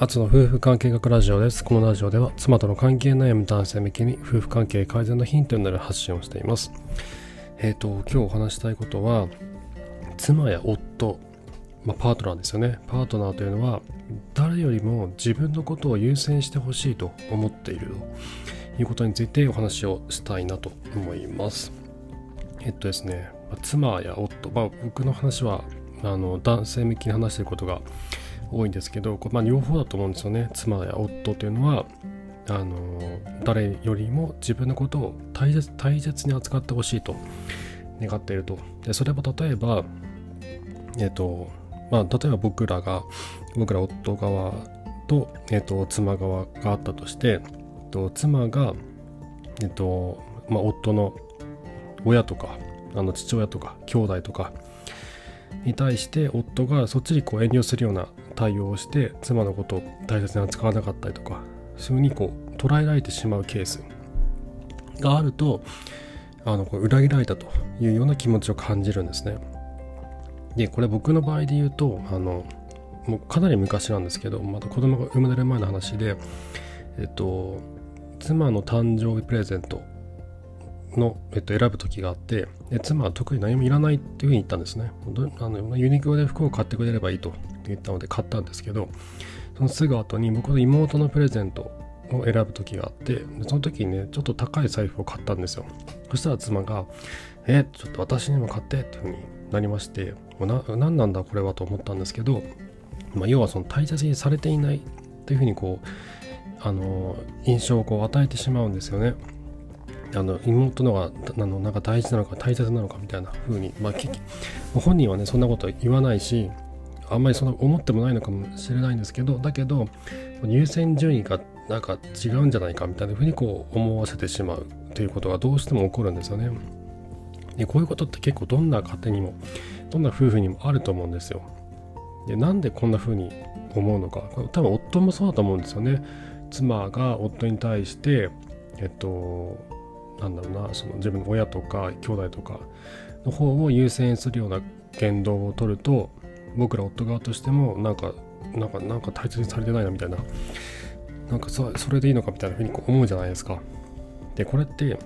アツの夫婦関係学ラジオです。このラジオでは妻との関係悩む男性向けに夫婦関係改善のヒントになる発信をしています。えっ、ー、と、今日お話したいことは、妻や夫、まあ、パートナーですよね。パートナーというのは誰よりも自分のことを優先してほしいと思っているということについてお話をしたいなと思います。えっとですね、妻や夫、まあ、僕の話はあの男性向きに話していることが多いんですけど、まあ、両方だと思うんですよね。妻や夫というのはあの誰よりも自分のことを大切大切に扱ってほしいと願っていると。でそれは例えばえっ、とまあ例えば僕らが僕ら夫側と,、えっと妻側があったとして、えっと、妻がえっとまあ夫の親とかあの父親とか兄弟とかに対して夫がそっちにこう遠慮するような対応をして妻のことを大切に扱わなかったりとかそういうふうにこう捉えられてしまうケースがあるとあのこう裏切られたというような気持ちを感じるんですね。でこれ僕の場合で言うとあのもうかなり昔なんですけどまた子供が生まれる前の話でえっと妻の誕生日プレゼントの、えっと、選ぶ時があってで妻は特に何もいらないっていうふうに言ったんですねあのユニクロで服を買ってくれればいいと言ったので買ったんですけどそのすぐ後に僕の妹のプレゼントを選ぶ時があってその時にねちょっと高い財布を買ったんですよ。そしたら妻が「えちょっと私にも買って」っていうふうになりまして何なんだこれはと思ったんですけど、まあ、要はその大切にされていないというふうにこうあの印象をこう与えてしまうんですよね。あの妹のがあのなんか大事なのか大切なのかみたいな風に、まあ、本人はねそんなこと言わないしあんまりそんな思ってもないのかもしれないんですけどだけど優先順位がなんか違うんじゃないかみたいな風にこう思わせてしまうということがどうしても起こるんですよね。でこういうことって結構どんな家庭にもどんな夫婦にもあると思うんですよ。でなんでこんな風に思うのか多分夫もそうだと思うんですよね。妻が夫に対してえっとなんだろうなその自分の親とか兄弟とかの方を優先するような言動を取ると僕ら夫側としてもなんかなんかなんか大切にされてないなみたいな。なんかそれでいいのかみたいなふうに思うじゃないですか。でこれって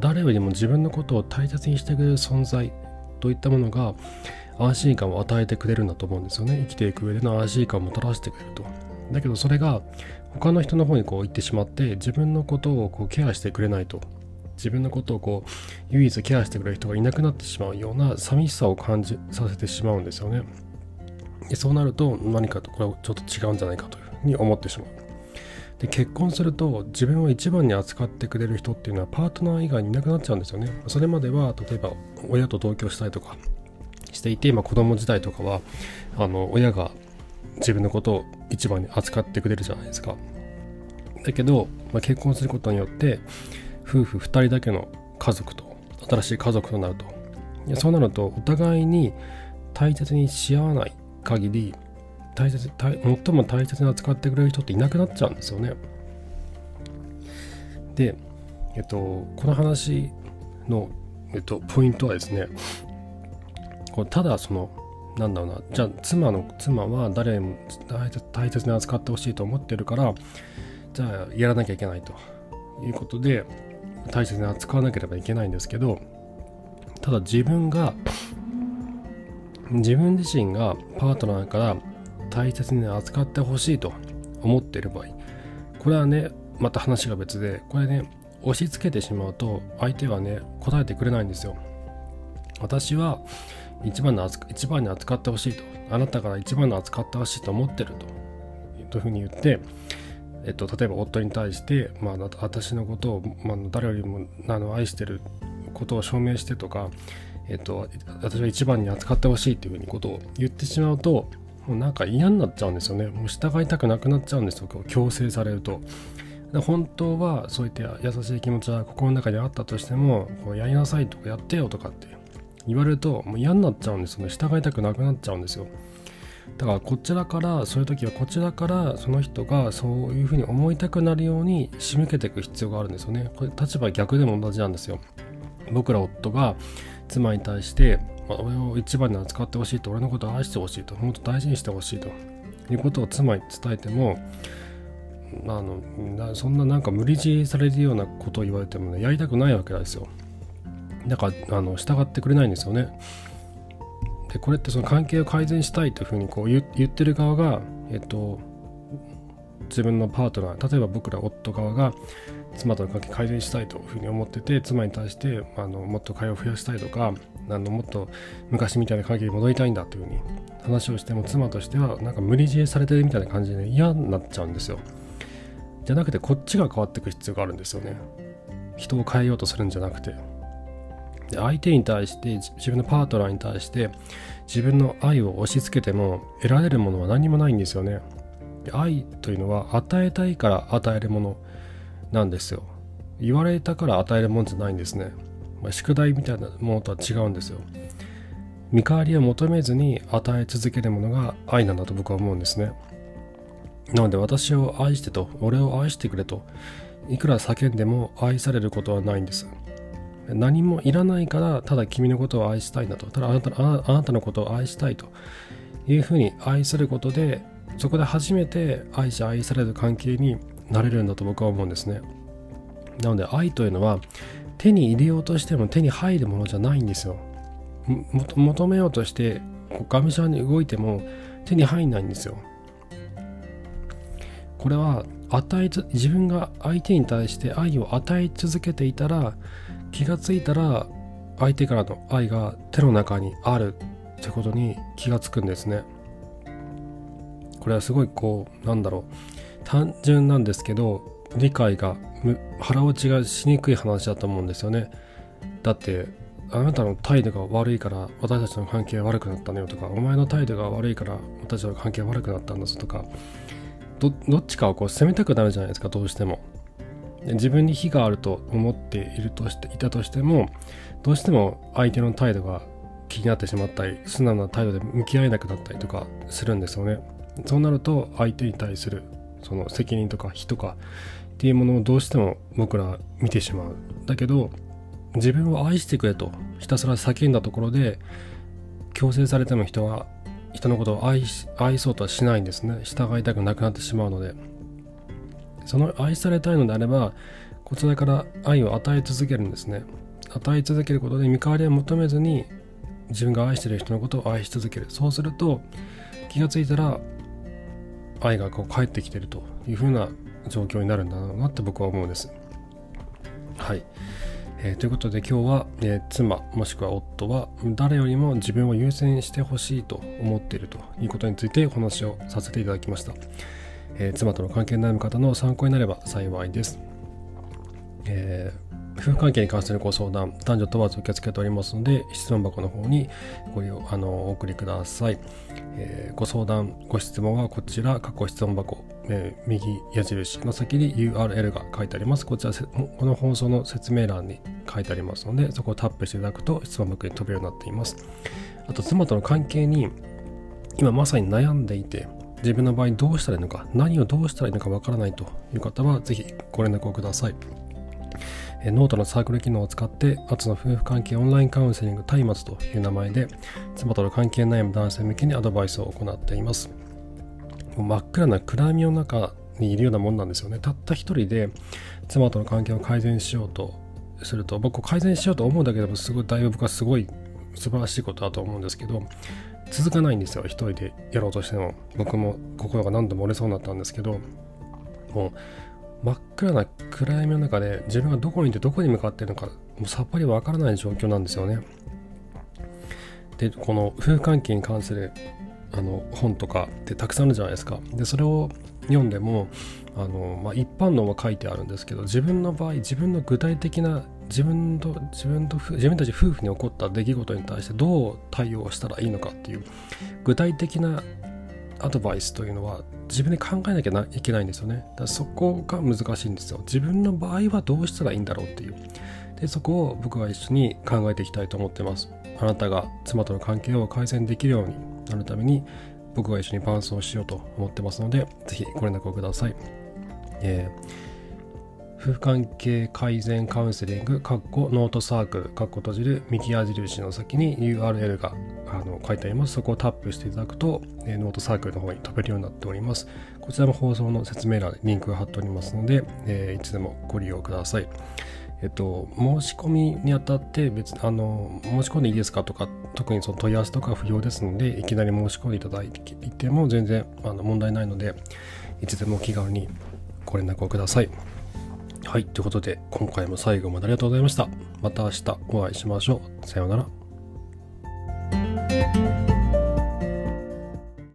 誰よりも自分のことを大切にしてくれる存在といったものが安心感を与えてくれるんだと思うんですよね。生きていく上での安心感をもたらしてくれると。だけどそれが他の人の方にこう行ってしまって自分のことをこうケアしてくれないと。自分のことをこう唯一ケアしてくれる人がいなくなってしまうような寂しさを感じさせてしまうんですよね。でそうなると何かとこれはちょっと違うんじゃないかというふうに思ってしまう。で結婚すると自分を一番に扱ってくれる人っていうのはパートナー以外にいなくなっちゃうんですよね。それまでは例えば親と同居したりとかしていて、まあ、子供時代とかはあの親が自分のことを一番に扱ってくれるじゃないですか。だけど、まあ、結婚することによって夫婦2人だけの家族と新しい家族となるといやそうなるとお互いに大切にし合わない限り大切最も大切に扱ってくれる人っていなくなっちゃうんですよね。で、えっと、この話の、えっと、ポイントはですねこうただそのなんだろうなじゃあ妻の妻は誰も大切に扱ってほしいと思ってるからじゃあやらなきゃいけないということで大切に扱わなければいけないんですけどただ自分が自分自身がパートナーから大切に扱ってほしいと思っている場合これはねまた話が別でこれね押し付けてしまうと相手はね答えてくれないんですよ。私は一番の一番に扱ってほしいと。あなたから一番の扱ってほしいと思ってると。というふうに言って、えっと、例えば夫に対して、まあ、私のことを、まあ、誰よりもあの愛してることを証明してとか、えっと、私は一番に扱ってほしいというふうにことを言ってしまうともうなんか嫌になっちゃうんですよね。もう従いたくなくなっちゃうんですよ強制されると。本当はそういった優しい気持ちは心の中にあったとしてもこうやりなさいとかやってよとかって言われるともう嫌になっちゃうんですよね。従いたくなくなっちゃうんですよ。だからこちらからそういう時はこちらからその人がそういうふうに思いたくなるように仕向けていく必要があるんですよね。これ立場逆でも同じなんですよ。僕ら夫が妻に対して、まあ、俺を一番に扱ってほしいと俺のことを愛してほしいともっと大事にしてほしいということを妻に伝えてもあのそんななんか無理強いされるようなことを言われてもねやりたくないわけですよ。だからあの従ってくれないんですよね。でこれってその関係を改善したいというふうにこう言ってる側がえっと自分のパートナー例えば僕ら夫側が妻との関係改善したいというふうに思ってて妻に対してあのもっと会話を増やしたいとかあのもっと昔みたいな関係に戻りたいんだというふうに話をしても妻としてはなんか無理強いされてるみたいな感じで嫌になっちゃうんですよ。じゃなくてこっちが変わっていく必要があるんですよね。人を変えようとするんじゃなくて。で相手に対して自分のパートナーに対して自分の愛を押し付けても得られるものは何もないんですよね。愛というのは与えたいから与えるものなんですよ。言われたから与えるもんじゃないんですね、まあ、宿題みたいなものとは違うんですよ。見返りを求めずに与え続けるものが愛なんだと僕は思うんですね。なので私を愛してと俺を愛してくれといくら叫んでも愛されることはないんです。何もいらないからただ君のことを愛したいんだと。ただあなたあなたのことを愛したいというふうに愛することでそこで初めて愛し愛される関係になれるんだと僕は思うんですね。なので愛というのは手に入れようとしても手に入るものじゃないんですよ。求めようとしてがむしゃらに動いても手に入んないんですよ。これは与え自分が相手に対して愛を与え続けていたら気がついたら相手からの愛が手の中にあるってことに気がつくんですね。これはすごいこうなんだろう。単純なんですけど理解が腹落ちがしにくい話だと思うんですよね。だってあなたの態度が悪いから私たちの関係が悪くなったのよとかお前の態度が悪いから私たちの関係が悪くなったんだぞとかどっちかをこう責めたくなるじゃないですかどうしても。自分に非があると思っているとしていたとしてもどうしても相手の態度が気になってしまったり素直な態度で向き合えなくなったりとかするんですよね。そうなると相手に対するその責任とか非とかっていうものをどうしても僕ら見てしまう。だけど自分を愛してくれとひたすら叫んだところで強制されても人は人のことを愛愛そうとはしないんですね。従いたくなくなってしまうので。その愛されたいのであればこちらから愛を与え続けるんですね与え続けることで見返りを求めずに自分が愛してる人のことを愛し続けるそうすると気がついたら愛がこう返ってきてるというふうな状況になるんだろうなって僕は思うんです。はい。えー、ということで今日は、えー、妻もしくは夫は誰よりも自分を優先してほしいと思っているということについてお話をさせていただきました。えー、妻との関係に悩む方の参考になれば幸いです。えー夫婦関係に関するご相談、男女問わず受け付けておりますので、質問箱の方にご利用あのお送りください、えー、ご相談、ご質問はこちら、過去質問箱、えー、右矢印の先に URL が書いてあります。こちら、この放送の説明欄に書いてありますので、そこをタップしていただくと質問箱に飛べるようになっています。あと、妻との関係に今まさに悩んでいて、自分の場合どうしたらいいのか、何をどうしたらいいのかわからないという方は、ぜひご連絡をください。ノートのサークル機能を使って、アツの夫婦関係オンラインカウンセリング松明という名前で、妻との関係悩む男性向けにアドバイスを行っています。もう真っ暗な暗闇の中にいるようなもんなんですよね。たった一人で妻との関係を改善しようとすると、僕改善しようと思うだけでもすごい、だいぶ僕はすごい素晴らしいことだと思うんですけど、続かないんですよ、一人でやろうとしても。僕も心が何度も折れそうになったんですけど、もう真っ暗な暗闇の中で自分がどこにいてどこに向かってるのかもうさっぱりわからない状況なんですよね。でこの夫婦関係に関するあの本とかってたくさんあるじゃないですか。でそれを読んでもあの、まあ、一般論は書いてあるんですけど自分の場合自分の具体的な自分と自分と自分たち夫婦に起こった出来事に対してどう対応したらいいのかっていう具体的なアドバイスというのは自分で考えなきゃいけないんですよね。だそこが難しいんですよ。自分の場合はどうしたらいいんだろうっていう。で、そこを僕は一緒に考えていきたいと思ってます。あなたが妻との関係を改善できるようになるために僕が一緒に伴走しようと思ってますので、ぜひご連絡をください。えー、夫婦関係改善カウンセリング、カッコノートサークル、カッコ閉じる右矢印の先に URL があの書いてあります。そこをタップしていただくと、え、ノートサークルの方に飛べるようになっております。こちらも放送の説明欄にリンクが貼っておりますので、えー、いつでもご利用ください。えっと、申し込みにあたって別あの申し込んでいいですかとか特にその問い合わせとか不要ですのでいきなり申し込んでいただいても全然あの問題ないのでいつでも気軽にご連絡をください。はい、ということで今回も最後までありがとうございました。また明日お会いしましょう。さようなら。